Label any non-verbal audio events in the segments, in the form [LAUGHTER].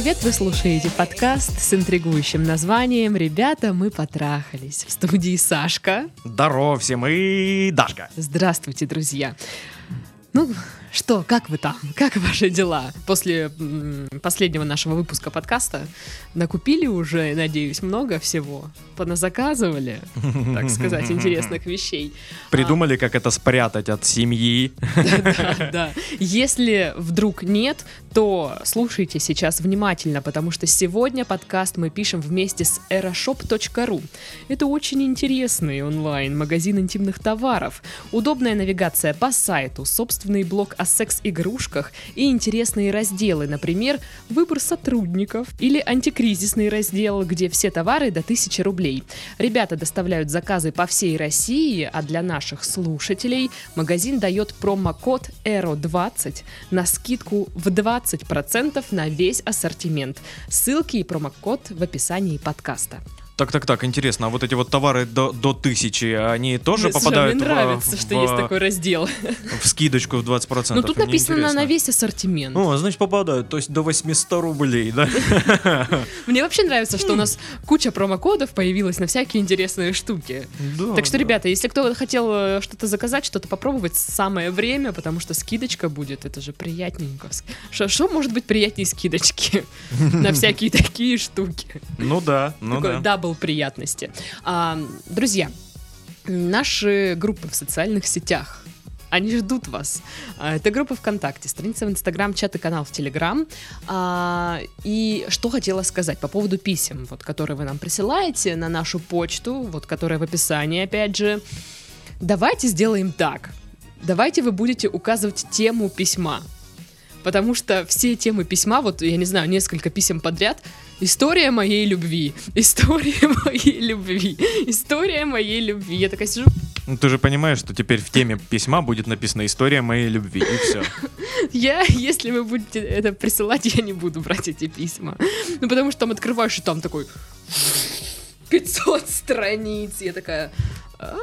Привет! Вы слушаете подкаст с интригующим названием «Ребята, мы потрахались». В студии Сашка. Здорово всем и Дашка. Здравствуйте, друзья. Ну, что, как вы там? Как ваши дела? После последнего нашего выпуска подкаста накупили уже, надеюсь, много всего. Поназаказывали, так сказать, [LAUGHS] интересных вещей. Придумали, как это спрятать от семьи. [LAUGHS] Да, да. Если вдруг нет, то слушайте сейчас внимательно, потому что сегодня подкаст мы пишем вместе с aeroshop.ru. Это очень интересный онлайн-магазин интимных товаров. Удобная навигация по сайту, собственный блог о секс-игрушках и интересные разделы, например, выбор сотрудников или антикризисный раздел, где все товары до 1000 рублей. Ребята доставляют заказы по всей России, а для наших слушателей магазин дает промокод ERO20 на скидку в 20% на весь ассортимент. Ссылки и промокод в описании подкаста. Так, так, так, интересно, а вот эти вот товары до, до тысячи, они тоже Мне попадают Мне в- нравится, в, что есть такой раздел. в скидочку в 20%? Но тут Мне написано на, интересно. на весь ассортимент. О, значит попадают, то есть до 800 рублей, да? [LAUGHS] Мне вообще нравится, что у нас куча промокодов появилась на всякие интересные штуки. Так что, ребята, если кто хотел э, что-то заказать, что-то попробовать, самое время, потому что скидочка будет, это же приятненько. Что может быть приятнее скидочки [LAUGHS] на всякие такие штуки? Ну да, ну да. double приятности. А, Друзья, наши группы в социальных сетях, они ждут вас. А, Это группа ВКонтакте, страница в Инстаграм, чат и канал в Телеграм. А, И что хотела сказать по поводу писем, вот, которые вы нам присылаете на нашу почту, вот, которая в описании, опять же. Давайте сделаем так. Давайте вы будете указывать тему письма. Потому что все темы письма, вот я не знаю, несколько писем подряд, история моей любви, история [LAUGHS] моей любви, история моей любви. Я такая сижу, Ну, ты же понимаешь, что теперь в теме письма будет написана история моей любви, и все. [LAUGHS] я, если вы будете это присылать, я не буду брать эти письма. Ну, потому что там открываешь, и там такой 500 страниц. Я такая, «А,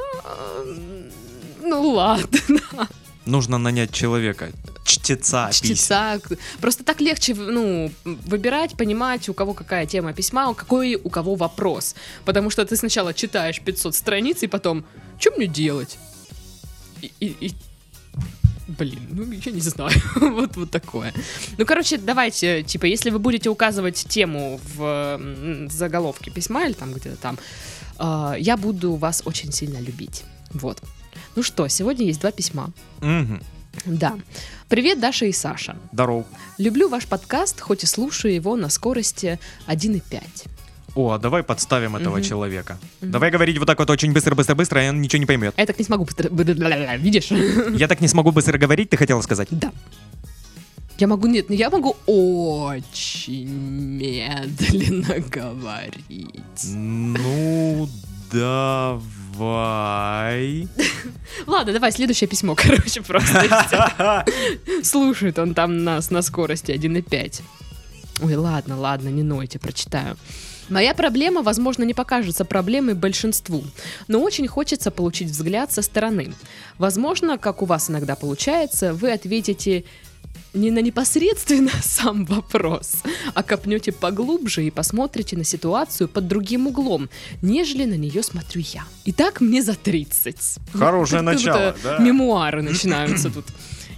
ну ладно. Нужно нанять человека, чтеца писем. чтеца. Просто так легче, ну, выбирать, понимать, у кого какая тема письма, какой у кого вопрос. Потому что ты сначала читаешь 500 страниц, и потом, что мне делать? И, и- и- Блин, ну я не знаю, [LAUGHS] вот, вот такое. Ну, короче, давайте, типа, если вы будете указывать тему в м, заголовке письма или там где-то там, э, я буду вас очень сильно любить. Вот. Ну что, сегодня есть два письма. Мгм. Да. Привет, Даша и Саша. Здоров. Люблю ваш подкаст, хоть и слушаю его на скорости 1,5. О, а давай подставим этого Мгм. человека. Мгм. Давай говорить вот так вот очень быстро-быстро-быстро, и он ничего не поймет. Я так не смогу быстро... Видишь? Я так не смогу быстро говорить, ты хотела сказать? Да. Я могу, нет, я могу очень медленно говорить. Ну, давай. Ладно, давай, следующее письмо, [LAUGHS] короче, просто. Слушает он там нас на скорости 1,5. Ой, ладно, ладно, не нойте, прочитаю. Моя проблема, возможно, не покажется проблемой большинству, но очень хочется получить взгляд со стороны. Возможно, как у вас иногда получается, вы ответите не на непосредственно [LAUGHS] сам вопрос, а копнете поглубже и посмотрите на ситуацию под другим углом, нежели на нее смотрю я. Итак, мне за 30. Хорошее [LAUGHS] будто начало, да. Мемуары начинаются тут.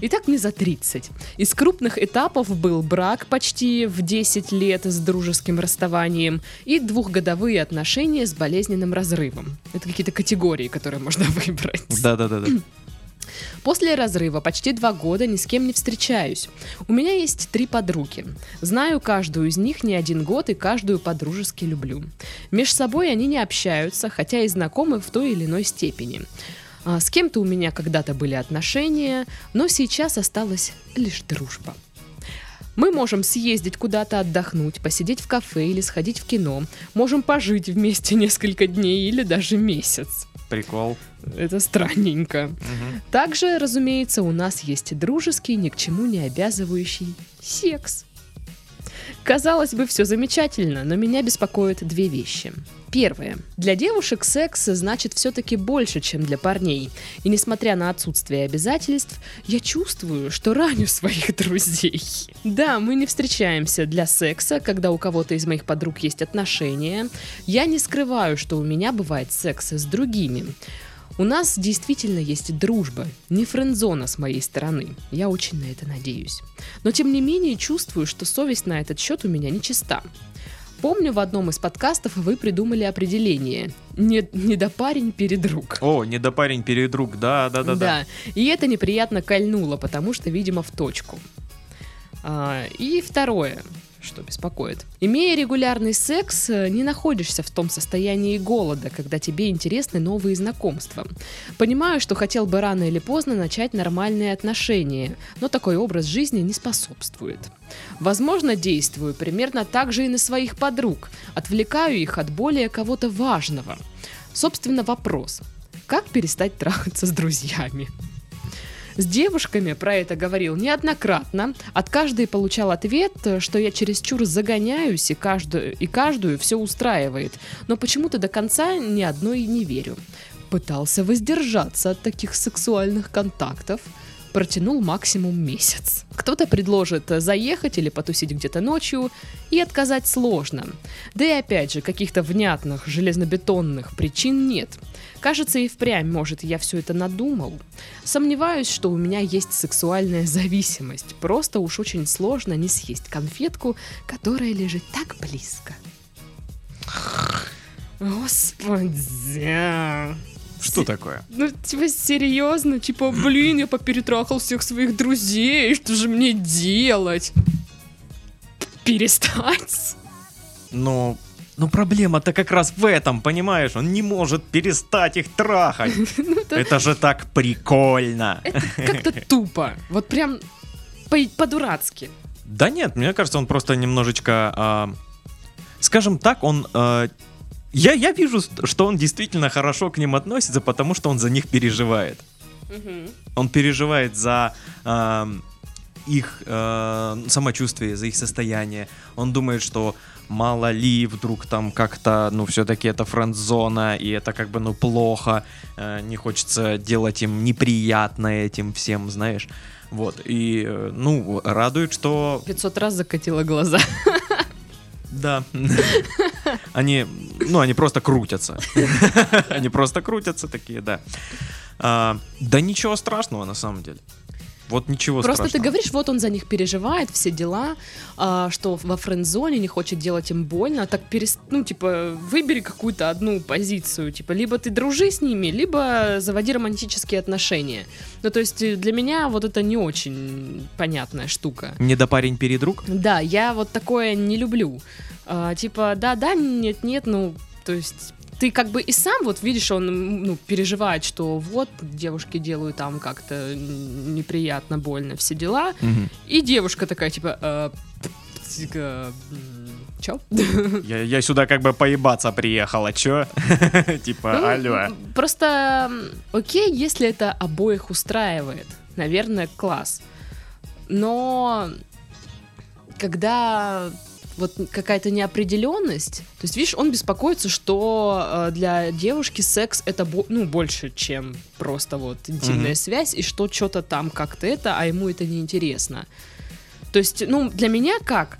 Итак, мне за 30. Из крупных этапов был брак почти в 10 лет с дружеским расставанием и двухгодовые отношения с болезненным разрывом. Это какие-то категории, которые можно [LAUGHS] выбрать. Да-да-да. После разрыва почти два года ни с кем не встречаюсь. У меня есть три подруги. Знаю каждую из них не один год и каждую подружески люблю. Меж собой они не общаются, хотя и знакомы в той или иной степени. А, С кем-то у меня когда-то были отношения, но сейчас осталась лишь дружба. Мы можем съездить куда-то отдохнуть, посидеть в кафе или сходить в кино. Можем пожить вместе [LAUGHS] несколько дней или даже месяц. Прикол. Это странненько. Мгм. Также, разумеется, у нас есть дружеский, ни к чему не обязывающий секс. Казалось бы, все замечательно, но меня беспокоят две вещи. Первое. Для девушек секс значит все-таки больше, чем для парней. И несмотря на отсутствие обязательств, я чувствую, что раню своих [LAUGHS] друзей. Да, мы не встречаемся для секса, когда у кого-то из моих подруг есть отношения. Я не скрываю, что у меня бывает секс с другими. У нас действительно есть дружба, не френдзона с моей стороны. Я очень на это надеюсь. Но тем не менее чувствую, что совесть на этот счет у меня не чиста. Помню, в одном из подкастов вы придумали определение «не, недопарень передруг». О, недопарень передруг, да, да, да, да. Да, и это неприятно кольнуло, потому что, видимо, в точку. А, и второе, что беспокоит. Имея регулярный секс, э, не находишься в том состоянии голода, когда тебе интересны новые знакомства. Понимаю, что хотел бы рано или поздно начать нормальные отношения, но такой образ жизни не способствует. Возможно, действую примерно так же и на своих подруг, отвлекаю их от более кого-то важного. Собственно, вопрос. Как перестать трахаться с друзьями? С девушками про это говорил неоднократно. От каждой получал ответ, что я чересчур загоняюсь и каждую, и каждую все устраивает. Но почему-то до конца ни одной не верю. Пытался воздержаться от таких сексуальных контактов протянул максимум месяц. Кто-то предложит заехать или потусить где-то ночью, и отказать сложно. Да и опять же, каких-то внятных железнобетонных причин нет. Кажется, и впрямь, может, я все это надумал. Сомневаюсь, что у меня есть сексуальная зависимость. Просто уж очень сложно не съесть конфетку, которая лежит так близко. Господи. Что такое? Ну, типа, серьезно? Типа, блин, я поперетрахал всех своих друзей, что же мне делать? Перестать? Ну, ну проблема-то как раз в этом, понимаешь? Он не может перестать их трахать. [LAUGHS] Ну, это- же так прикольно. Это [LAUGHS] как-то тупо. Вот прям по- по-дурацки. Да нет, мне кажется, он просто немножечко, а, скажем так, он... я, я вижу, что он действительно хорошо к ним относится, потому что он за них переживает. Он переживает за а, их а, самочувствие, за их состояние. Он думает, что мало ли вдруг там как-то, ну, все-таки это френд-зона, и это как бы, ну, плохо. э, не хочется делать им неприятно этим всем, знаешь. Вот, и, э, ну, радует, что 500 раз закатила глаза. да. [LAUGHS] Они, ну, они просто крутятся. [LAUGHS] Они просто крутятся такие, да. А, Да ничего страшного на самом деле. Вот ничего Просто ты страшного. говоришь, вот он за них переживает, все дела, а, что во френд-зоне не хочет делать им больно, так перес... ну, типа, выбери какую-то одну позицию, типа, либо ты дружи с ними, либо заводи романтические отношения. Ну, то есть э, для меня вот это не очень понятная штука. Недопарень передруг? Да, я вот такое не люблю. А, типа, да-да, нет-нет, ну, то есть ты как бы и сам вот видишь, он ну, переживает, что вот девушки делают там как-то неприятно, больно, все дела. Мгм. И девушка такая, типа, э, типа, чё? Я, я сюда как бы поебаться приехала, чё? [LAUGHS] Типа, Ну, алло. Просто окей, если это обоих устраивает. Наверное, класс. Но когда вот какая-то неопределенность, то есть, видишь, он беспокоится, что э, для девушки секс это бо- ну, больше, чем просто вот интимная Мгм. связь, и что что-то там как-то это, а ему это неинтересно. То есть, ну, для меня как?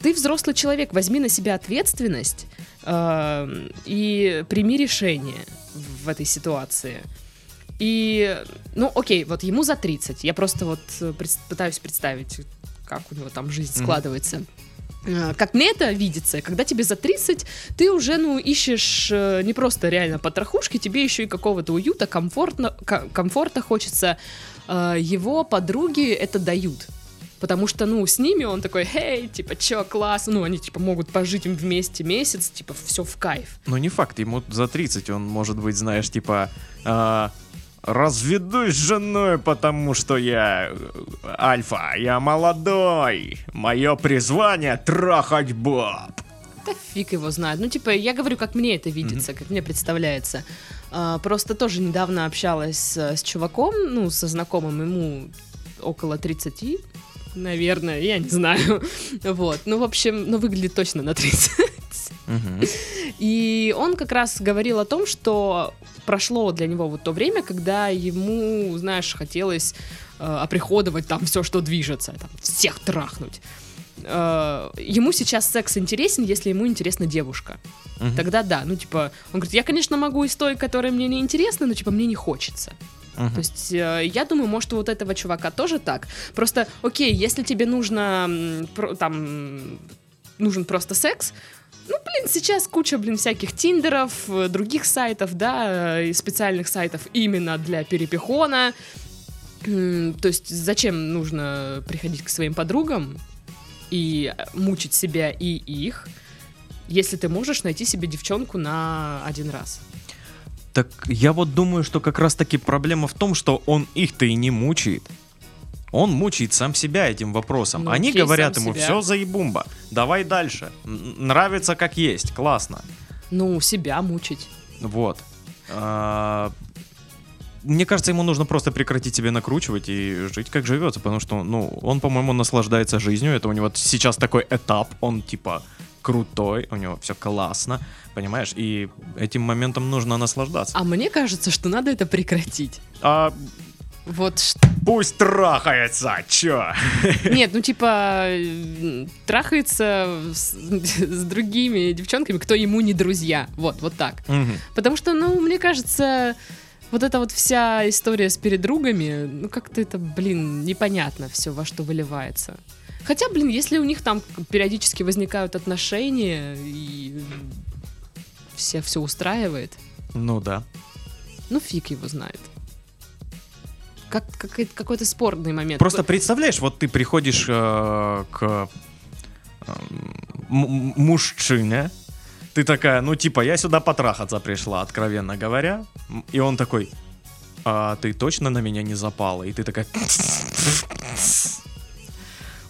Ты взрослый человек, возьми на себя ответственность э, и прими решение в этой ситуации. И, ну, окей, вот ему за 30. Я просто вот э, пред- пытаюсь представить, как у него там жизнь складывается. Э, Как мне это видится, когда тебе за 30, ты уже, ну, ищешь э, не просто реально потрохушки, тебе еще и какого-то уюта, комфортно, ко- комфорта хочется. Э, Его подруги это дают. Потому что, ну, с ними он такой, эй, типа, чё, класс. Ну, они, типа, могут пожить им вместе месяц, типа, все в кайф. Ну не факт, ему за 30, он может быть, знаешь, типа... а, Разведусь с женой, потому что я э, альфа, я молодой. Мое призвание трахать баб. Да фиг его знает. Ну, типа, я говорю, как мне это видится, как мне представляется. А, просто тоже недавно общалась э, с чуваком, ну, со знакомым, ему около 30, наверное, я не знаю. [LAUGHS] Вот, ну, в общем, ну, выглядит точно на 30. Мгм. [LAUGHS] И он как раз говорил о том, что прошло для него вот то время, когда ему, знаешь, хотелось э, оприходовать там все, что движется, там, всех трахнуть. Э, ему сейчас секс интересен, если ему интересна девушка. Мгм. Тогда да, ну типа, он говорит, я, конечно, могу и с той, которая мне не интересна, но типа мне не хочется. Мгм. То есть э, я думаю, может, у вот этого чувака тоже так. Просто, окей, если тебе нужно про- там нужен просто секс, ну, блин, сейчас куча, блин, всяких тиндеров, э, других сайтов, да, э, и специальных сайтов именно для перепихона. То есть зачем нужно приходить к своим подругам и э, мучить себя и их, если ты можешь найти себе девчонку на один раз? Так я вот думаю, что как раз таки проблема в том, что он их-то и не мучает. Он мучает сам себя этим вопросом. Ну, Они окей, говорят ему, себя. все заебумба, давай дальше. Нравится как есть, классно. Ну, себя мучить. Вот. А, Мне кажется, ему нужно просто прекратить себе накручивать и жить как живется, потому что, ну, он, по-моему, наслаждается жизнью. Это у него сейчас такой этап, он типа крутой, у него все классно, понимаешь? И этим моментом нужно наслаждаться. А мне кажется, что надо это прекратить. А Вот ш- пусть трахается, чё? Нет, ну типа трахается с, [LAUGHS] с другими девчонками, кто ему не друзья. Вот, вот так. Мгм. Потому что, ну, мне кажется, вот эта вот вся история с передругами, ну как-то это, блин, непонятно все, во что выливается. Хотя, блин, если у них там периодически возникают отношения и всех все устраивает, Ну да. ну фиг его знает. Как, какой- какой-то спорный момент. Просто представляешь, вот ты приходишь э, к э, мужчине, ты такая, ну типа, я сюда потрахаться пришла, откровенно говоря, и он такой, а ты точно на меня не запала? И ты такая...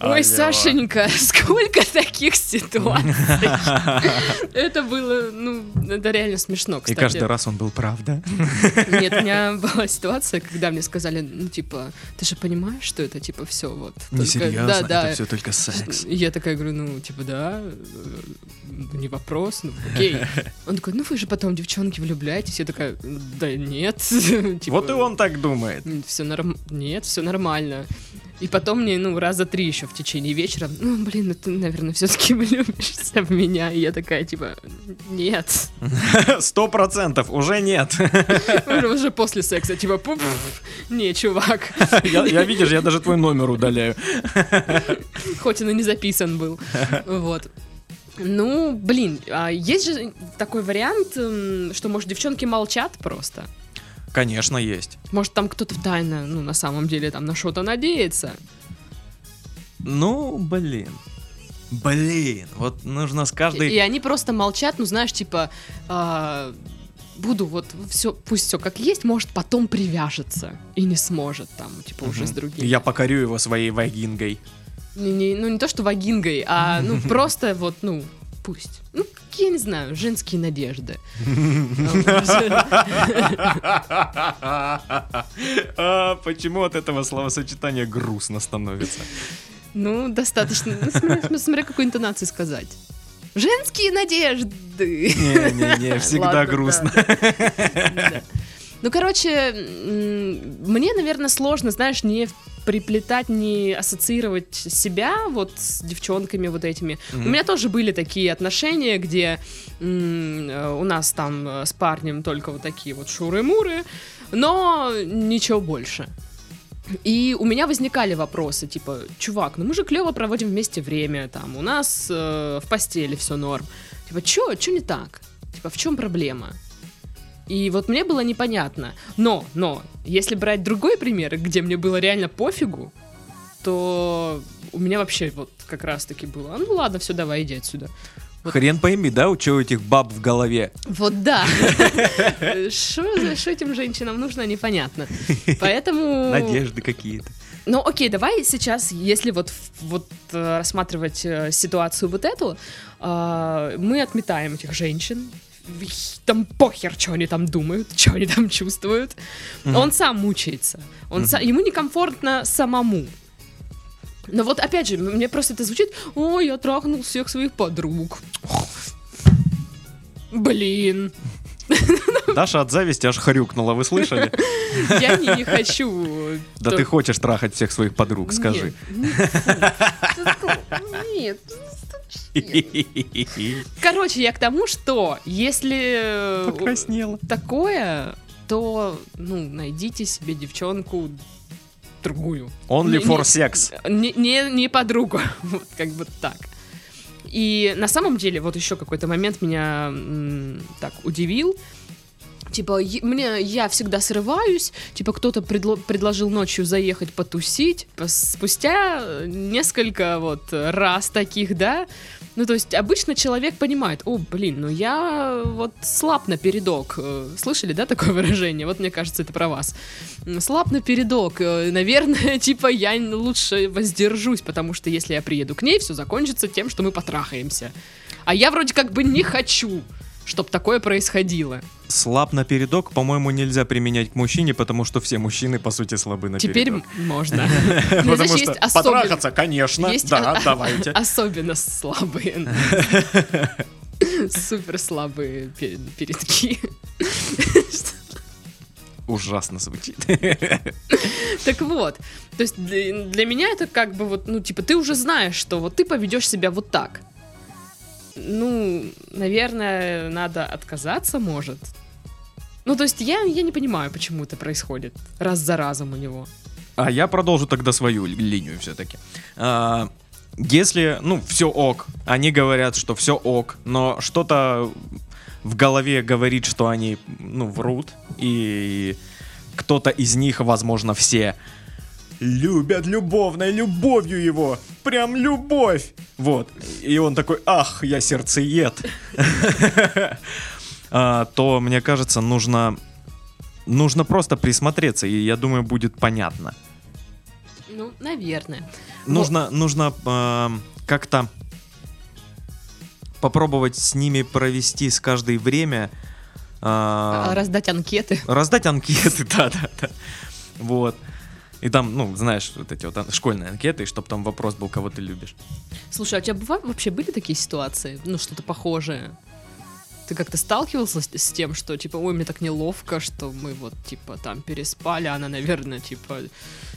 Ой, Алло. Сашенька, [LAUGHS] сколько таких ситуаций. [LAUGHS] Это было, ну, это реально смешно, И кстати. каждый раз он был прав, да? Нет, у меня [LAUGHS] была ситуация, когда мне сказали, ну, типа, ты же понимаешь, что это, типа, все вот. только- Да, да. это все только секс. И я такая говорю, ну, типа, да, э, не вопрос, ну, окей. Он такой, ну, вы же потом, девчонки, влюбляетесь. Я такая, да нет. Типа, Вот и он так думает. Все норм... Нет, все нормально. И потом мне, ну, раза три еще в течение вечера, ну, блин, ну ты, наверное, все-таки [LAUGHS] влюбишься в меня. И я такая, типа, нет. Сто процентов, уже нет. Уже после секса, типа, пуп, не, чувак. Я, я, видишь, я даже твой номер удаляю. Хоть он и не записан был. Вот. Ну, блин, а есть же такой вариант, что, может, девчонки молчат просто. Конечно, есть. Может, там кто-то тайно, ну, на самом деле, там на что-то надеется. Ну, блин. Блин, вот нужно с каждой... И они просто молчат, ну, знаешь, типа, а, буду вот все, пусть все как есть, может, потом привяжется и не сможет там, типа, уже Мгм. с другим. Я покорю его своей вагингой. Не- не- ну, не то, что вагингой, а, ну, [LAUGHS] просто вот, ну, пусть. Ну, я не знаю, женские надежды. А, Почему от этого словосочетания грустно становится? Ну, достаточно. Ну, смотря, какой интонации сказать. Женские надежды. Не-не-не, всегда грустно. Ну, короче, мне, наверное, сложно, знаешь, не приплетать, не ассоциировать себя вот с девчонками вот этими. У Мгм. меня тоже были такие отношения, где э, у нас там э, с парнем только вот такие вот шуры-муры, но ничего больше. И у меня возникали вопросы, типа, чувак, ну мы же клево проводим вместе время, там, у нас э, в постели все норм. Типа, чё, чё не так? Типа, в чем проблема? И вот мне было непонятно. Но, но, если брать другой пример, где мне было реально пофигу, то у меня вообще вот как раз-таки было, «А, ну ладно, все, давай, иди отсюда. Вот. Хрен пойми, да, у чего этих баб в голове? Вот да. [LAUGHS] Что этим женщинам нужно, непонятно. [LAUGHS] Поэтому... Надежды какие-то. Ну, окей, давай сейчас, если вот, вот э, рассматривать э, ситуацию вот эту, э, мы отметаем этих женщин. Там похер, что они там думают, [LAUGHS] что они там чувствуют. Мгм. Он сам мучается. Он са- Ему некомфортно самому. Но вот опять же, мне просто это звучит, ой, я трахнул всех своих подруг. Блин, [LAUGHS] Даша от зависти аж хрюкнула, вы слышали? [LAUGHS] я не, не хочу. Да ты хочешь трахать всех своих подруг, скажи. Нет. Короче, я к тому, что если э, Покраснела. такое, то, ну, найдите себе девчонку другую. Only Не- for не- sex. Не, не, не подругу, [LAUGHS] вот как бы так. И на самом деле, вот еще какой-то момент меня м, так удивил. Типа, мне, я всегда срываюсь, типа, кто-то предло- предложил ночью заехать потусить, спустя э, несколько вот раз таких, да, ну, то есть, обычно человек понимает, о, блин, ну я вот слаб на передок, Э, слышали, да, такое [LAUGHS] выражение, вот мне кажется, это про вас, слаб на передок, Э, наверное, [LAUGHS] типа, я лучше воздержусь, потому что если я приеду к ней, все закончится тем, что мы потрахаемся, а я вроде как бы не хочу, чтобы такое происходило. Слаб на передок, по-моему, нельзя применять к мужчине, потому что все мужчины, по сути, слабы на Теперь можно. [LAUGHS] Ну, есть особен- потрахаться, конечно, да, давайте. [LAUGHS] Особенно слабые. [LAUGHS] Супер слабые пе- передки. Ужасно звучит. Так вот, то есть для меня это как бы вот, ну, типа, ты уже знаешь, что вот ты поведешь себя вот так. Ну, наверное, надо отказаться, может. Ну, то есть я, я не понимаю, почему это происходит раз за разом у него. А я продолжу тогда свою ли- линию все-таки. А, Если, ну, все ок, они говорят, что все ок, но что-то в голове говорит, что они, ну, врут, и кто-то из них, возможно, все любят любовной любовью его, прям любовь, вот, и он такой, ах, я сердцеед, [LAUGHS] А, то, мне кажется, нужно, нужно просто присмотреться, и я думаю, будет понятно. Ну, наверное. Нужно, нужно эм, как-то попробовать с ними провести с каждой время. А э, Раздать анкеты. раздать анкеты, [LAUGHS] да, да, да. Вот. И там, ну, знаешь, вот эти вот школьные анкеты, чтобы там вопрос был, кого ты любишь. Слушай, а у тебя бывают вообще были такие ситуации? Ну, что-то похожее? Ты как-то сталкивался с, с тем, что, типа, ой, мне так неловко, что мы вот, типа, там переспали, она, наверное, типа,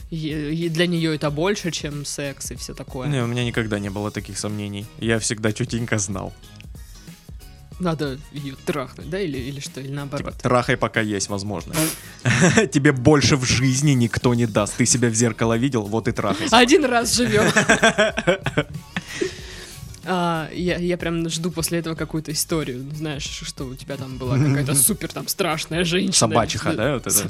для нее это больше, чем секс и все такое. Не, у меня никогда не было таких сомнений. Я всегда чутенько знал. Надо ее трахнуть, да, или, или что, или наоборот? Типа, трахай, пока есть возможность. [LAUGHS] Тебе больше в жизни никто не даст. Ты себя в зеркало видел, вот и трахайся. Один раз живем. [LAUGHS] А, я, я прям жду после этого какую-то историю. Знаешь, что у тебя там была какая-то [LAUGHS] супер там страшная женщина. Собачиха, да, вот это?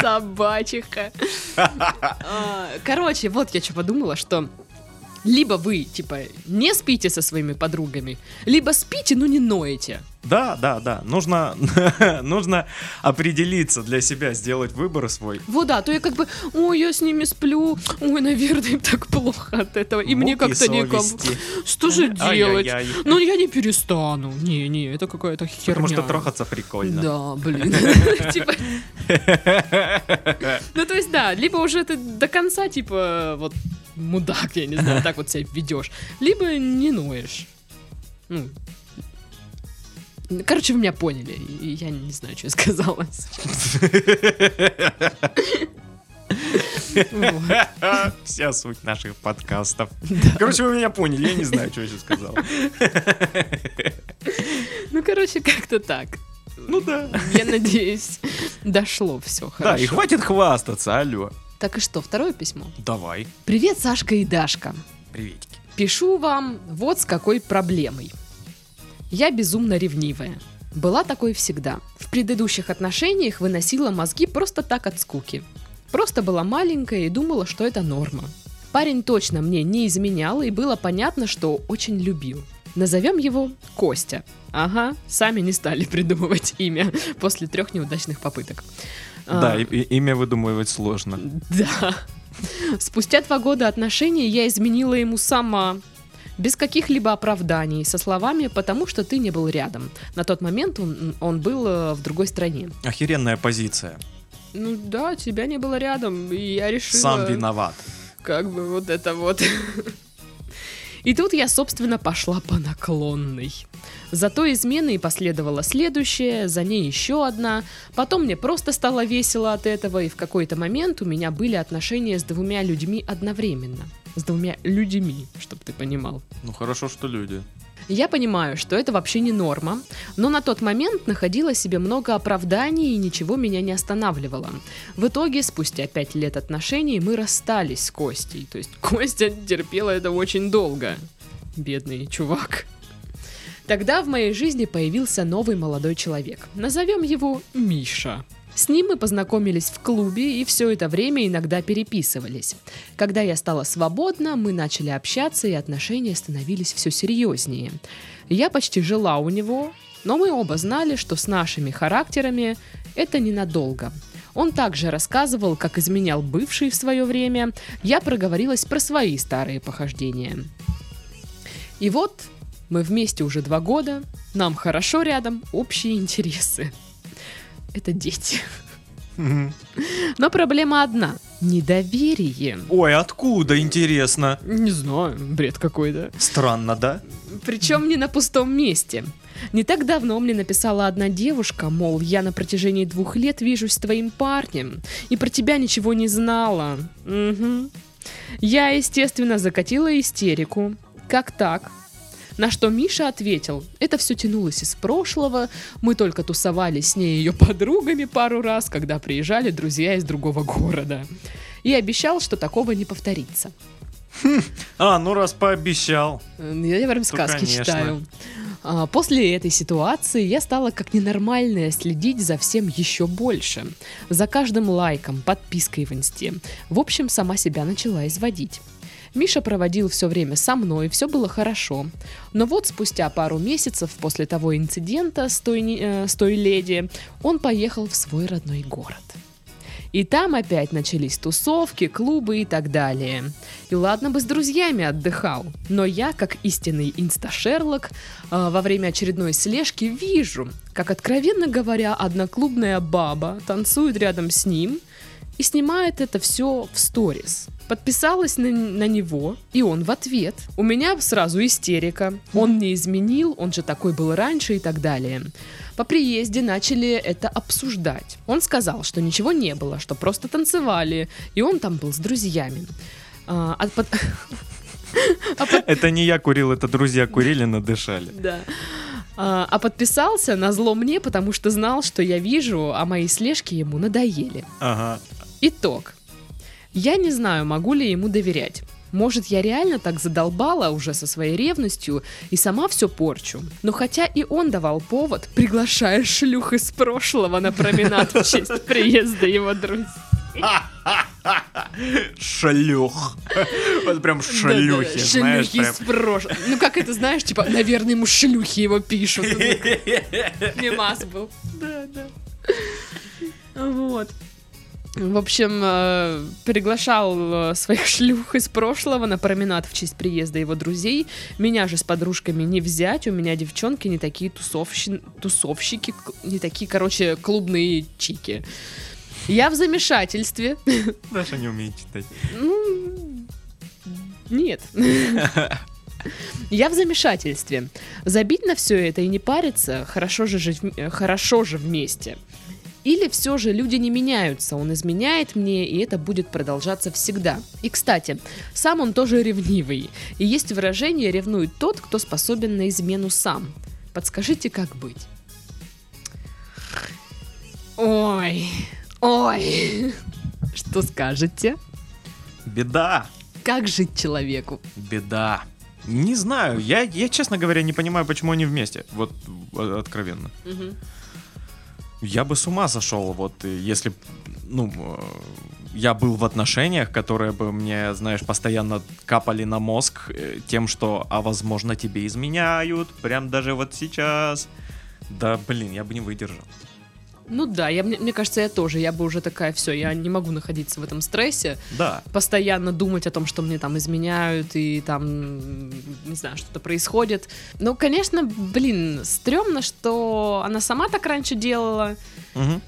Собачиха. А, Короче, вот я что подумала, что либо вы, типа, не спите со своими подругами, либо спите, но не ноете. Да, да, да. Нужно, [LAUGHS] нужно определиться для себя, сделать выбор свой. Вот да, то я как бы, ой, я с ними сплю, ой, наверное, им так плохо от этого, и мне Муки как-то никому... совести. Что же делать? Ай-яй-яй. Ну, я не перестану. Не-не, это какая-то херня. Потому что трахаться прикольно. Да, блин. [LAUGHS] [LAUGHS] Типа... Ну, то есть, да, либо уже ты до конца, типа, вот, мудак, я не знаю, так вот себя ведешь, либо не ноешь. Ну, Короче, вы меня поняли. и Я не знаю, что я сказала. [LAUGHS] Вся суть наших подкастов. Короче, вы меня поняли, я не знаю, что я сейчас сказал. Ну, короче, как-то так. Ну да. Я надеюсь, дошло все Да, хорошо. и хватит хвастаться, алло. Так и что, второе письмо? Давай. Привет, Сашка и Дашка. Приветики. Пишу вам вот с какой проблемой. Я безумно ревнивая. Была такой всегда. В предыдущих отношениях выносила мозги просто так от скуки. Просто была маленькая и думала, что это норма. Парень точно мне не изменял, и было понятно, что очень любил. Назовем его Костя. Ага, сами не стали [LAUGHS] придумывать имя после трех неудачных попыток. А, Да, и- и- имя выдумывать сложно. [LAUGHS] да. Спустя два года отношений я изменила ему сама. Без каких-либо оправданий, со словами «потому что ты не был рядом». На тот момент он, он был э, в другой стране. Охеренная позиция. Ну да, тебя не было рядом, и я решила... Сам виноват. как бы вот это вот. И тут я, собственно, пошла по наклонной. Зато измены и последовала следующая, за ней еще одна. Потом мне просто стало весело от этого, и в какой-то момент у меня были отношения с двумя людьми одновременно. С двумя людьми, чтобы ты понимал. Ну хорошо, что люди. Я понимаю, что это вообще не норма, но на тот момент находила себе много оправданий и ничего меня не останавливало. В итоге, спустя пять лет отношений, мы расстались с Костей. То есть Костя терпела это очень долго. Бедный чувак. Тогда в моей жизни появился новый молодой человек. Назовем его Миша. С ним мы познакомились в клубе и все это время иногда переписывались. Когда я стала свободна, мы начали общаться и отношения становились все серьезнее. Я почти жила у него, но мы оба знали, что с нашими характерами это ненадолго. Он также рассказывал, как изменял бывший в свое время. Я проговорилась про свои старые похождения. И вот мы вместе уже два года, нам хорошо рядом, общие интересы это дети. Но проблема одна. Недоверие. Ой, откуда, интересно? Не знаю, бред какой-то. Странно, да? Причем не на пустом месте. Не так давно мне написала одна девушка, мол, я на протяжении двух лет вижусь с твоим парнем, и про тебя ничего не знала. Угу. Я, естественно, закатила истерику. Как так? На что Миша ответил, это все тянулось из прошлого, мы только тусовались с ней и ее подругами пару раз, когда приезжали друзья из другого города. И обещал, что такого не повторится. А, ну раз пообещал. Я прям сказки конечно. читаю. А, после этой ситуации я стала как ненормальная следить за всем еще больше. За каждым лайком, подпиской в инсте. В общем, сама себя начала изводить. Миша проводил все время со мной, все было хорошо. Но вот спустя пару месяцев после того инцидента с той, э, с той леди, он поехал в свой родной город. И там опять начались тусовки, клубы и так далее. И ладно бы с друзьями отдыхал, но я, как истинный инста-шерлок, э, во время очередной слежки вижу, как, откровенно говоря, одноклубная баба танцует рядом с ним и снимает это все в сторис подписалась на, на него, и он в ответ. У меня сразу истерика. Он не изменил, он же такой был раньше и так далее. По приезде начали это обсуждать. Он сказал, что ничего не было, что просто танцевали, и он там был с друзьями. А, а под... [LAUGHS] а. Это не я курил, это друзья курили, надышали. Да. А, а подписался на зло мне, потому что знал, что я вижу, а мои слежки ему надоели. Ага. Итог. Я не знаю, могу ли ему доверять. Может, я реально так задолбала уже со своей ревностью и сама все порчу. Но хотя и он давал повод, приглашая шлюх из прошлого на променад в честь [LAUGHS] приезда его друзей. Шлюх. Вот прям шлюхи, знаешь. Шлюхи из прошлого. Ну как это знаешь, типа, наверное, ему шлюхи его пишут. [LAUGHS] Мимас был. Да, да. Вот. В общем, э, приглашал э, своих [LAUGHS] шлюх из прошлого на променад в честь приезда его друзей. Меня же с подружками не взять. У меня девчонки не такие тусовщи... тусовщики, не такие, короче, клубные чики. Я в замешательстве. [LAUGHS] Даша не умеет читать. Ну, нет. [LAUGHS] Я в замешательстве. Забить на все это и не париться, хорошо же, жить, хорошо же вместе. Или все же люди не меняются, он изменяет мне, и это будет продолжаться всегда. И, кстати, сам он тоже ревнивый. И есть выражение «ревнует тот, кто способен на измену сам». Подскажите, как быть? Ой, ой, [LAUGHS] что скажете? Беда. Как жить человеку? Беда. Не знаю, я, я, честно говоря, не понимаю, почему они вместе. Вот откровенно. Угу я бы с ума сошел, вот если, ну, э, я был в отношениях, которые бы мне, знаешь, постоянно капали на мозг э, тем, что, а возможно, тебе изменяют, прям даже вот сейчас. Да, блин, я бы не выдержал. Ну да, я, мне, мне кажется, я тоже. Я бы уже такая, все, я не могу находиться в этом стрессе. Да. Постоянно думать о том, что мне там изменяют и там, не знаю, что-то происходит. Ну, конечно, блин, стрёмно, что она сама так раньше делала. Угу.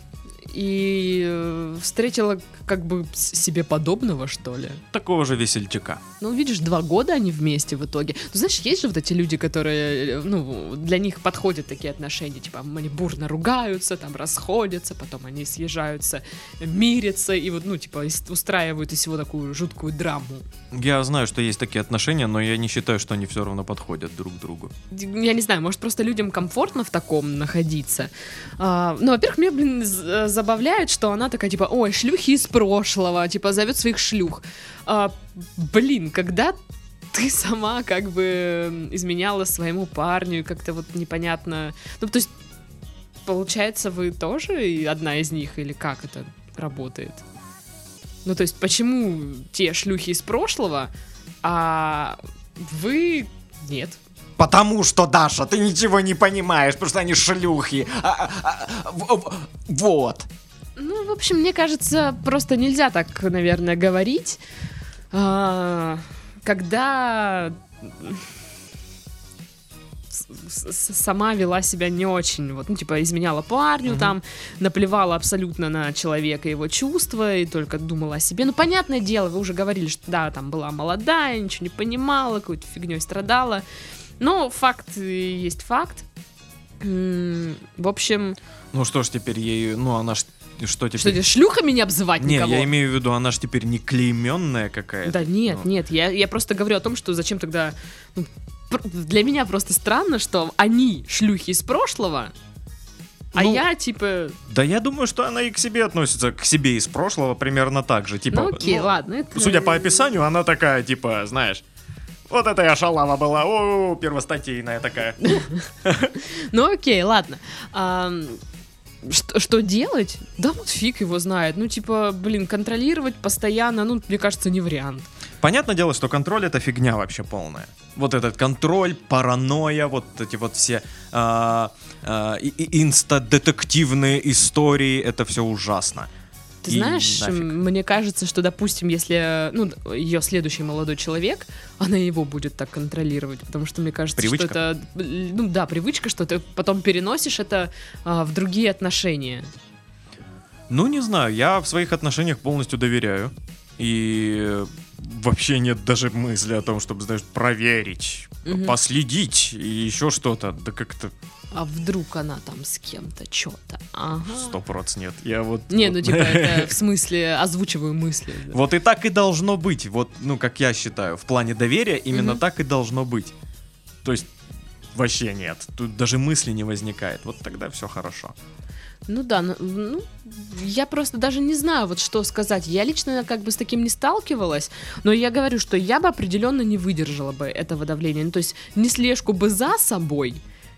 И э, встретила как бы себе подобного, что ли. Такого же весельчака. Ну, видишь, два года они вместе в итоге. Ну, знаешь, есть же вот эти люди, которые, э, ну, для них подходят такие отношения, типа, они бурно ругаются, там, расходятся, потом они съезжаются, мирятся, и вот, ну, типа, устраивают из всего такую жуткую драму. Я знаю, что есть такие отношения, но я не считаю, что они все равно подходят друг другу. Я не знаю, может, просто людям комфортно в таком находиться. А, ну, во-первых, меня, блин, э, забавляет, что она такая, типа, ой, шлюхи из прошлого, типа, зовет своих шлюх. А, блин, когда ты сама как бы изменяла своему парню, как-то вот непонятно. Ну, то есть, получается, вы тоже одна из них, или как это работает? Ну, то есть, почему те шлюхи из прошлого, а вы нет? Потому что, Даша, ты ничего не понимаешь, потому что они шлюхи. А, а, а, в- в- вот. Ну, в общем, мне кажется, просто нельзя так, наверное, говорить, а, когда сама вела себя не очень, вот, ну, типа, изменяла парню, там, наплевала абсолютно на человека и его чувства, и только думала о себе. Ну, понятное дело, вы уже говорили, что, да, там, была молодая, ничего не понимала, какой-то фигней страдала, но факт э, есть факт. В общем, Ну что ж теперь ей, ну она ж, что теперь? что тебе шлюхами не обзывать не, никого? я имею в виду, она ж теперь не клейменная какая-то. Да нет, Ну, нет, я, я просто говорю о том, что зачем тогда... ну, для меня просто странно, что они шлюхи из прошлого, а Ну, я типа... Да я думаю, что она и к себе относится, к себе из прошлого примерно так же. Типа, ну окей, ну, ладно. Это... Судя по описанию, она такая, типа, знаешь, вот это я шалава была, о, первостатейная такая. [LAUGHS] Ну окей, ладно. Ам, что, что делать? Да вот фиг его знает. Ну типа, блин, контролировать постоянно, ну, мне кажется, не вариант. Понятное дело, что контроль это фигня вообще полная. Вот этот контроль, паранойя, вот эти вот все а, а, и- и инстадетективные истории, это все ужасно. Ты И знаешь, нафиг. мне кажется, что, допустим, если ну, ее следующий молодой человек, она его будет так контролировать, потому что мне кажется, Привычка? что это, ну да, привычка, что ты потом переносишь это а, в другие отношения. Ну, не знаю, я в своих отношениях полностью доверяю. И вообще нет даже мысли о том, чтобы, знаешь, проверить, Мгм. последить и еще что-то. Да как-то А вдруг она там с кем-то, что-то. Ага. сто проц нет. Я вот... Не, вот- ну типа [LAUGHS] это в смысле озвучиваю мысли. Вот и так и должно быть. Вот, ну, как я считаю, в плане доверия именно так и должно быть. То есть вообще нет. Тут даже мысли не возникает. Вот тогда все хорошо. Ну да, ну, ну, я просто даже не знаю, вот что сказать. Я лично как бы с таким не сталкивалась, но я говорю, что я бы определенно не выдержала бы этого давления. Ну, то есть не слежку бы за собой,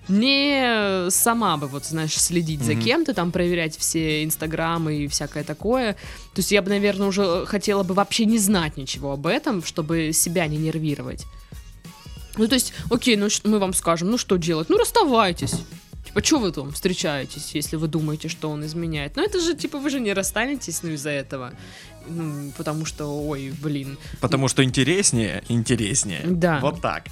не сама бы, вот, знаешь, следить за Мгм. кем-то, там проверять все инстаграмы и всякое такое. То есть я бы, наверное, уже хотела бы вообще не знать ничего об этом, чтобы себя не нервировать. Ну, то есть, окей, ну мы вам скажем, ну что делать? Ну, расставайтесь. Типа, что вы там встречаетесь, если вы думаете, что он изменяет? Ну, это же, типа, вы же не расстанетесь, ну, из-за этого. Ну, потому что, ой, блин. Потому что интереснее, интереснее. Да. Вот так.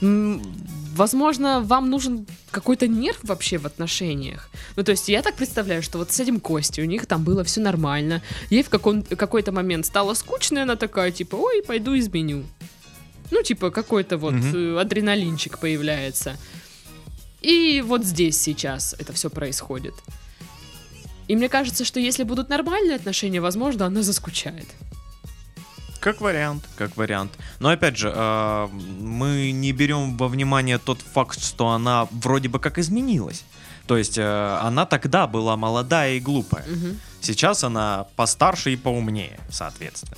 Возможно, вам нужен какой-то нерв вообще в отношениях. Ну, то есть, я так представляю, что вот с этим Костей у них там было все нормально. Ей в каком- какой-то момент стало скучно, и она такая, типа, ой, пойду изменю. Ну, типа, какой-то вот э, адреналинчик появляется. И вот здесь сейчас это все происходит. И мне кажется, что если будут нормальные отношения, возможно, она заскучает. Как вариант, как вариант. Но опять же, а, мы не берем во внимание тот факт, что она вроде бы как изменилась. То есть э, она тогда была молодая и глупая. Мгм. Сейчас она постарше и поумнее, соответственно.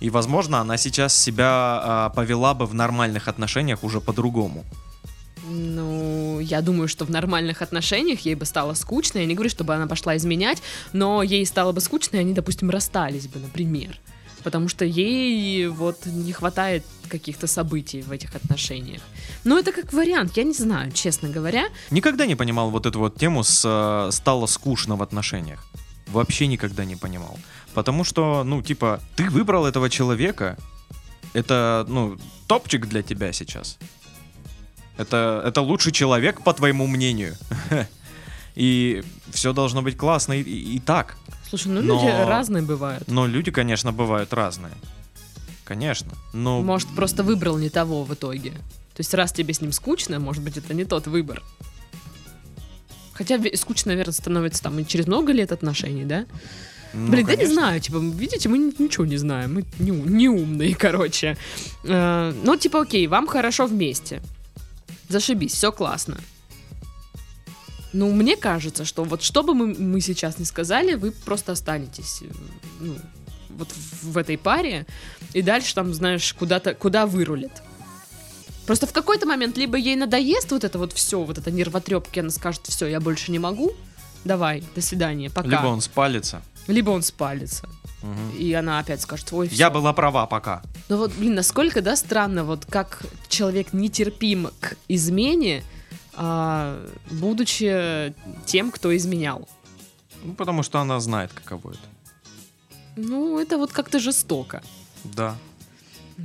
И, возможно, она сейчас себя а, повела бы в нормальных отношениях уже по-другому. Ну, я думаю, что в нормальных отношениях ей бы стало скучно. Я не говорю, чтобы она пошла изменять, но ей стало бы скучно, и они, допустим, расстались бы, например. Потому что ей вот не хватает каких-то событий в этих отношениях. Ну, это как вариант, я не знаю, честно говоря. Никогда не понимал вот эту вот тему с э, «стало скучно в отношениях». Вообще никогда не понимал. Потому что, ну, типа, ты выбрал этого человека, это, ну, топчик для тебя сейчас. Это, это лучший человек, по твоему мнению. [LAUGHS] и все должно быть классно и, и- и так. Слушай, ну Но- люди разные бывают. Но люди, конечно, бывают разные. Конечно. Но Может, просто выбрал не того в итоге. То есть, раз тебе с ним скучно, может быть, это не тот выбор. Хотя скучно, наверное, становится там и через много лет отношений, да? ну, Блин, да не конечно. знаю, типа, видите, мы ни- ничего не знаем, мы не, не умные, [LAUGHS] короче. Э, ну, типа, окей, вам хорошо вместе. Зашибись, все классно. Ну, мне кажется, что вот что бы мы, мы сейчас не сказали, вы просто останетесь э, ну, вот в, в этой паре, и дальше там, знаешь, куда-то, куда вырулит. Просто в какой-то момент либо ей надоест вот это вот все, вот это нервотрепки, она скажет, все, я больше не могу, давай, до свидания, пока. Либо он спалится. Либо он спалится. Мгм. И она опять скажет, ой, Я всё». была права пока. Ну вот, блин, насколько, да, странно, вот как человек нетерпим к измене, а, будучи тем, кто изменял. Ну, потому что она знает, каково это. Ну, это вот как-то жестоко. Да.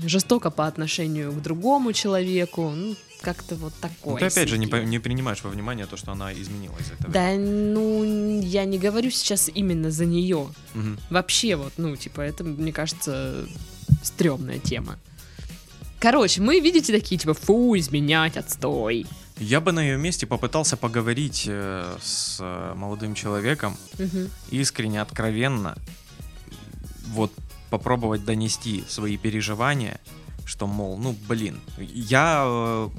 Жестоко по отношению к другому человеку. Ну, как-то вот такое. Ну, ты опять же не, по- не принимаешь во внимание то, что она изменилась за это время. Да, ну, я не говорю сейчас именно за нее. Мгм. Вообще вот, ну, типа, это, мне кажется, стрёмная тема. Короче, мы, видите, такие, типа, фу, изменять, отстой. Я бы на ее месте попытался поговорить э, с э, молодым человеком Мгм. искренне, откровенно, вот попробовать донести свои переживания, что, мол, ну, блин, я, э,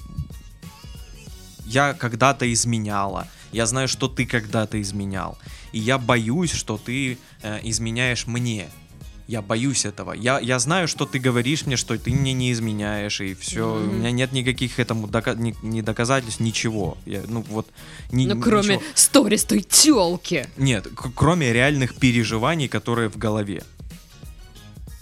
я когда-то изменяла, я знаю, что ты когда-то изменял, и я боюсь, что ты э, изменяешь мне. Я боюсь этого. Я, я знаю, что ты говоришь мне, что ты мне не изменяешь, и все. У Мгм. меня нет никаких этому дока- ни, ни доказательств, ничего. Я, ну вот. ни- Ну, кроме сторис той тёлки. Нет, кроме реальных переживаний, которые в голове.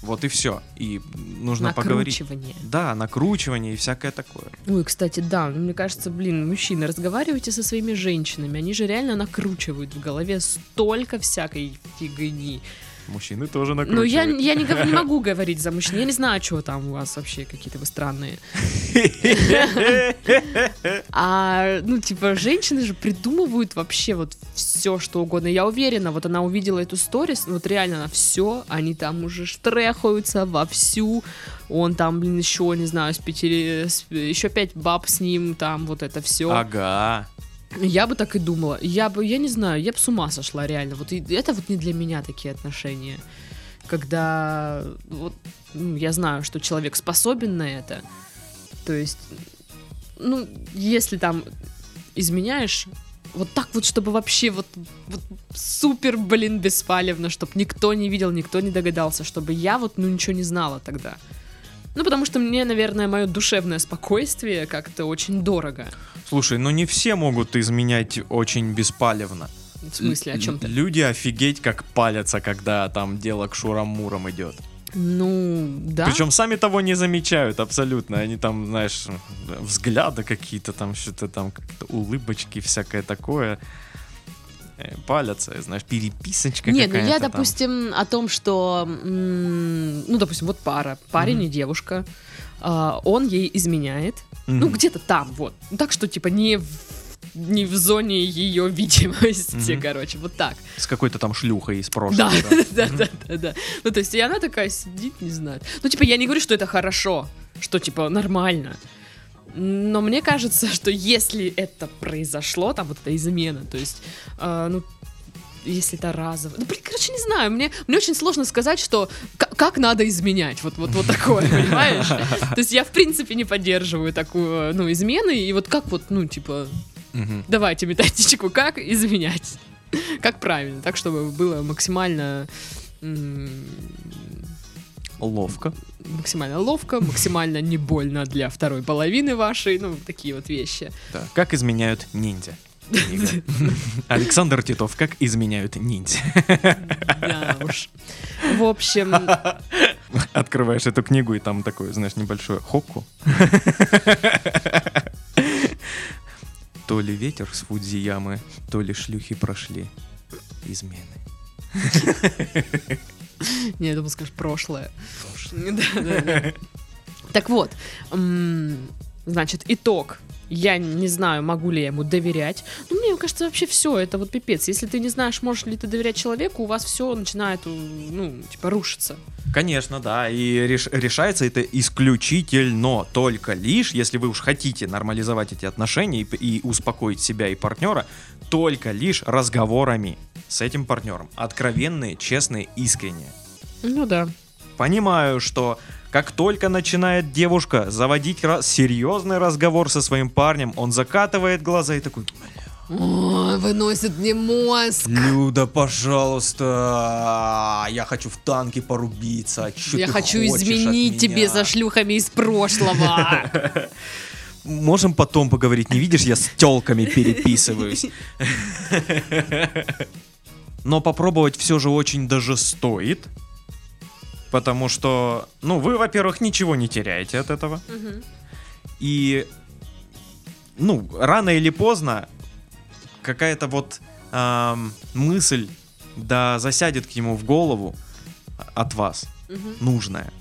Вот и все. И нужно поговорить. Да, накручивание и всякое такое. Ой, кстати, да, мне кажется, блин, мужчины, разговаривайте со своими женщинами, они же реально накручивают в голове столько всякой фигни. Мужчины тоже Ну, накручивают. я, я не, не могу говорить за мужчин, я не знаю, что там у вас вообще какие-то вы странные. [LAUGHS] А, ну, типа, женщины же придумывают вообще вот все, что угодно. Я уверена, вот она увидела эту сторис, вот реально она все, они там уже штрехаются вовсю. Он там, блин, еще, не знаю, с пяти, еще пять баб с ним, там вот это все. Ага. Я бы так и думала. Я бы, я не знаю, я бы с ума сошла реально. Вот и это вот не для меня такие отношения. Когда вот, ну, я знаю, что человек способен на это. То есть, ну, если там изменяешь, вот так вот, чтобы вообще вот, вот супер, блин, беспалевно, чтобы никто не видел, никто не догадался, чтобы я вот, ну, ничего не знала тогда. Ну, потому что мне, наверное, мое душевное спокойствие как-то очень дорого. Слушай, ну не все могут изменять очень беспалевно. В смысле, о чем ты? Люди офигеть как палятся, когда там дело к шурам-мурам идет. Ну, да. Причем сами того не замечают абсолютно. Они там, знаешь, взгляды какие-то там, что-то там, как-то улыбочки, всякое такое. Э, Палятся, знаешь, переписочка Нет, ну я, там. допустим, о том, что, ну, допустим, вот пара, парень и девушка, а, он ей изменяет, ну, Мгм. где-то там, вот. Ну, Так что, типа, не в, не в зоне ее [LAUGHS] видимости, Мгм. короче, вот так. С какой-то там шлюхой из Да, прошлого. да, да, [LAUGHS] да, да. Ну, то есть, и она такая сидит, не знает. Ну, типа, я не говорю, что это хорошо, что, типа, нормально. Но мне кажется, [LAUGHS] что если это произошло, там вот эта измена, то есть, э, ну, если это разово. Ну, блин, короче, не знаю. Мне, мне очень сложно сказать, что как надо изменять. Вот, вот, вот такое, понимаешь? [LAUGHS] То есть я, в принципе, не поддерживаю такую, ну, измены. И вот как вот, ну, типа, давайте методичку, как изменять. [LAUGHS] Как правильно, так, чтобы было максимально Ловко. максимально ловко, максимально не больно для второй половины вашей, ну, такие вот вещи. Да. Как изменяют ниндзя? [LAUGHS] Александр Титов, как изменяют ниндзя? Да уж. В общем, [LAUGHS] Открываешь эту книгу, и там такое, знаешь, небольшое хокку. [LAUGHS] То ли ветер с Фудзиямы, то ли шлюхи прошли измены. [LAUGHS] не, я думал, скажешь прошлое. [LAUGHS] Да. [LAUGHS] Так вот, значит, итог Я не знаю, могу ли я ему доверять. Ну, мне кажется, вообще все, это вот пипец. Если ты не знаешь, можешь ли ты доверять человеку, у вас все начинает, ну, типа, рушиться. Конечно, да, и реш- решается это исключительно только лишь, если вы уж хотите нормализовать эти отношения и, и успокоить себя и партнера, только лишь разговорами с этим партнером. Откровенные, честные, искренние. Ну да. Понимаю, что как только начинает девушка заводить серьезный разговор со своим парнем, он закатывает глаза и такой, О, выносит мне мозг. Люда, пожалуйста, я хочу в танке порубиться. а чё Я хочу изменить тебе меня?» за шлюхами из прошлого. [LAUGHS] Можем потом поговорить, не видишь, я с телками переписываюсь. [LAUGHS] Но попробовать все же очень даже стоит. Потому что, ну, вы, во-первых, ничего не теряете от этого. И, ну, рано или поздно какая-то вот ам, мысль, да, засядет к нему в голову от вас, нужная.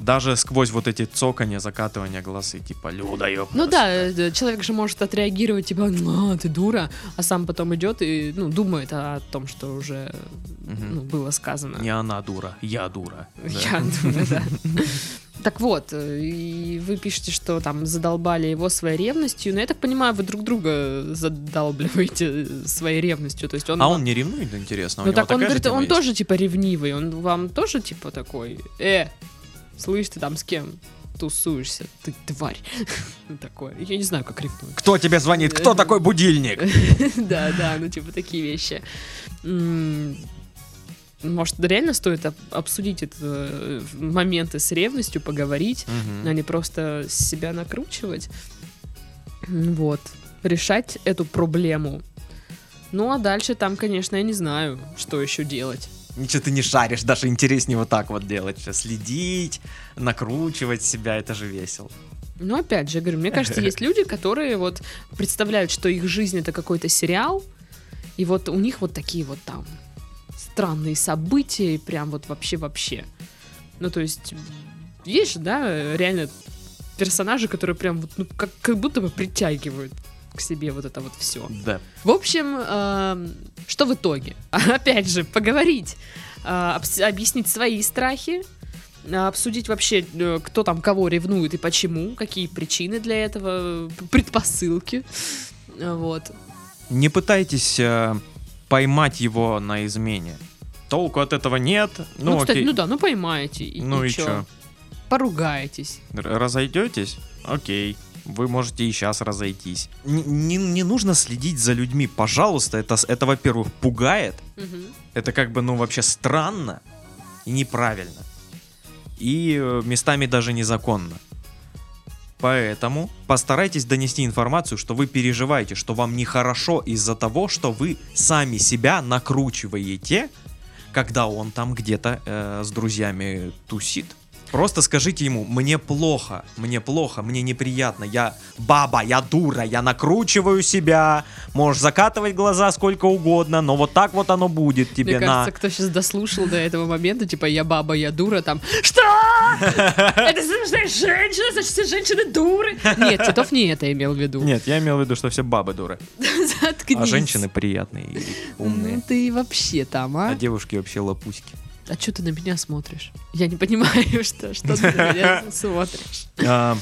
Даже сквозь вот эти цоканья, закатывания глаз и типа, Люда, ёпта. Ну да, э, человек же может отреагировать, типа, «А, ты дура, а сам потом идет и, ну, думает о том, что уже, Мгм. ну, было сказано. Не она дура, я дура. Я думаю, да. Так вот, э, и вы пишете, что там задолбали его своей ревностью, но я так понимаю, вы друг друга задолбливаете своей ревностью, то есть он... А вам- он не ревнует, интересно? Ну так он говорит, он есть? тоже типа ревнивый, он вам тоже типа такой, э, слышь, ты там с кем тусуешься, ты тварь. [LAUGHS] Ну, Такое. Я не знаю, как ревнует. Кто тебе звонит? Кто такой будильник? [LAUGHS] Да, да, ну типа такие вещи. Может, реально стоит об- обсудить это, э, моменты с ревностью, поговорить, Мгм. а не просто себя накручивать. Вот. Решать эту проблему. Ну, а дальше там, конечно, я не знаю, что еще делать. Ничего ты не шаришь, даже интереснее вот так вот делать. Следить, накручивать себя, это же весело. Но опять же, говорю, мне кажется, есть люди, которые вот представляют, что их жизнь это какой-то сериал, и вот у них вот такие вот там странные события, прям вот вообще-вообще. Ну, то есть, есть да, реально персонажи, которые прям вот, ну, как, как будто бы притягивают к себе вот это вот все. Да. В общем, эм, что в итоге? [LAUGHS] Опять же, поговорить, э, объяснить свои страхи, э, обсудить вообще, э, кто там кого ревнует и почему, какие причины для этого, предпосылки. Вот. Не пытайтесь э, поймать его на измене. Толку от этого нет. Ну, Ну, кстати, окей. ну да, ну поймаете. И, Ну и чё? чё? Поругаетесь. Р- Разойдетесь? Окей. Вы можете и сейчас разойтись. Н- Не, не нужно следить за людьми, пожалуйста. Это, это, во-первых, пугает. Мгм. Это как бы, ну, вообще странно и неправильно. И э, местами даже незаконно. Поэтому постарайтесь донести информацию, что вы переживаете, что вам нехорошо из-за того, что вы сами себя накручиваете, когда он там где-то э, с друзьями тусит. Просто скажите ему, мне плохо, мне плохо, мне неприятно, я баба, я дура, я накручиваю себя, можешь закатывать глаза сколько угодно, но вот так вот оно будет тебе Мне на... кажется, кто сейчас дослушал до этого момента, типа я баба, я дура, там Что? [LAUGHS] Это значит, женщина, значит, все женщины дуры. Нет, Титов не это имел в виду. Нет, я имел в виду, что все бабы дуры, [LAUGHS] Заткнись. а женщины приятные и умные, Ну ты вообще там, а а? девушки вообще лопуськи. А что ты на меня смотришь? Я не понимаю, [LAUGHS] что, что ты на меня [LAUGHS] смотришь. А,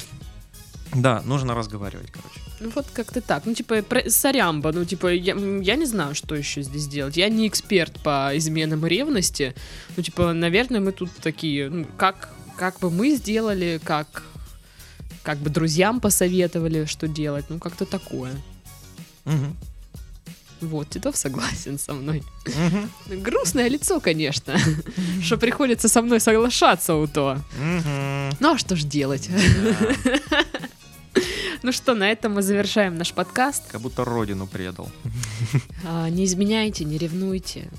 Да, нужно разговаривать, короче. Ну вот как-то так. Ну типа про- сорямба, ну типа я, я не знаю, что еще здесь делать. Я не эксперт по изменам и ревности. Ну типа, наверное, мы тут такие, ну, как, как бы мы сделали, как, как бы друзьям посоветовали, что делать. Ну как-то такое. Мгм. Вот, Титов согласен со мной. Мгм. Грустное лицо, конечно, [LAUGHS] что приходится со мной соглашаться у то. Мгм. Ну а что ж делать? Да. [LAUGHS] Ну что, на этом мы завершаем наш подкаст. Как будто родину предал. А, не изменяйте, не ревнуйте.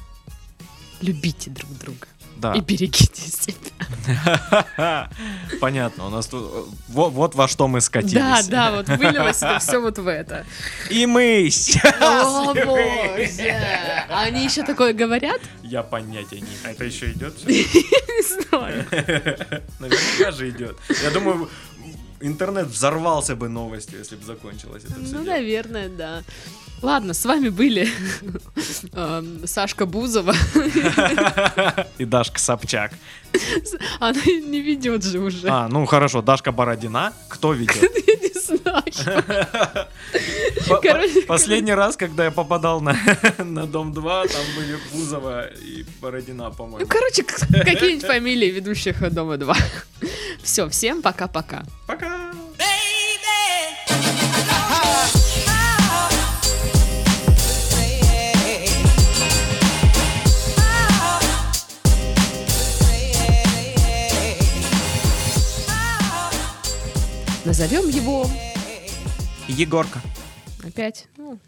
Любите друг друга. Да. И берегите себя. [LAUGHS] Понятно, у нас тут... Вот, вот во что мы скатились. Да, да, вот вылилось это все вот в это. И мы О, боже! А они еще такое говорят? Я понятия не... А это еще идет? [LAUGHS] Не знаю. [LAUGHS] Наверняка же идет. Я думаю, интернет взорвался бы новостью, если бы закончилось это все. Ну, наверное, да. Ладно, с вами были [LAUGHS] эм, Сашка Бузова. И Дашка Собчак. [LAUGHS] Она не ведет же уже. А, ну хорошо, Дашка Бородина. Кто ведет? [LAUGHS] Знаю. Короче, Последний раз, когда я попадал на, [LAUGHS] на Дом 2, там были Бузова и Бородина, Ну, по-моему. короче, к- какие-нибудь фамилии ведущих Дома 2. Все, всем пока-пока. Пока! Назовем его Егорка. опять. Ну,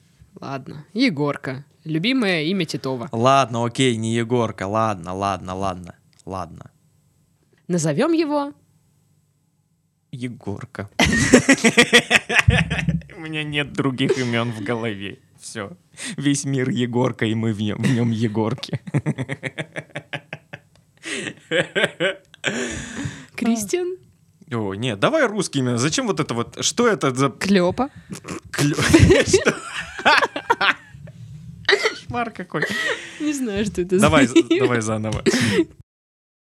ладно. Егорка. Любимое имя Титова. Ладно, окей, не Егорка. Ладно, ладно, ладно. Ладно. Назовем его Егорка. У меня нет других имен в голове. Все. Весь мир Егорка, и мы в нем, в нем Егорки. Кристиан О, нет, давай русскими. Зачем вот это вот? Что это за Клёпа. [LAUGHS] Кошмар какой. Не знаю, что это Давай, давай заново.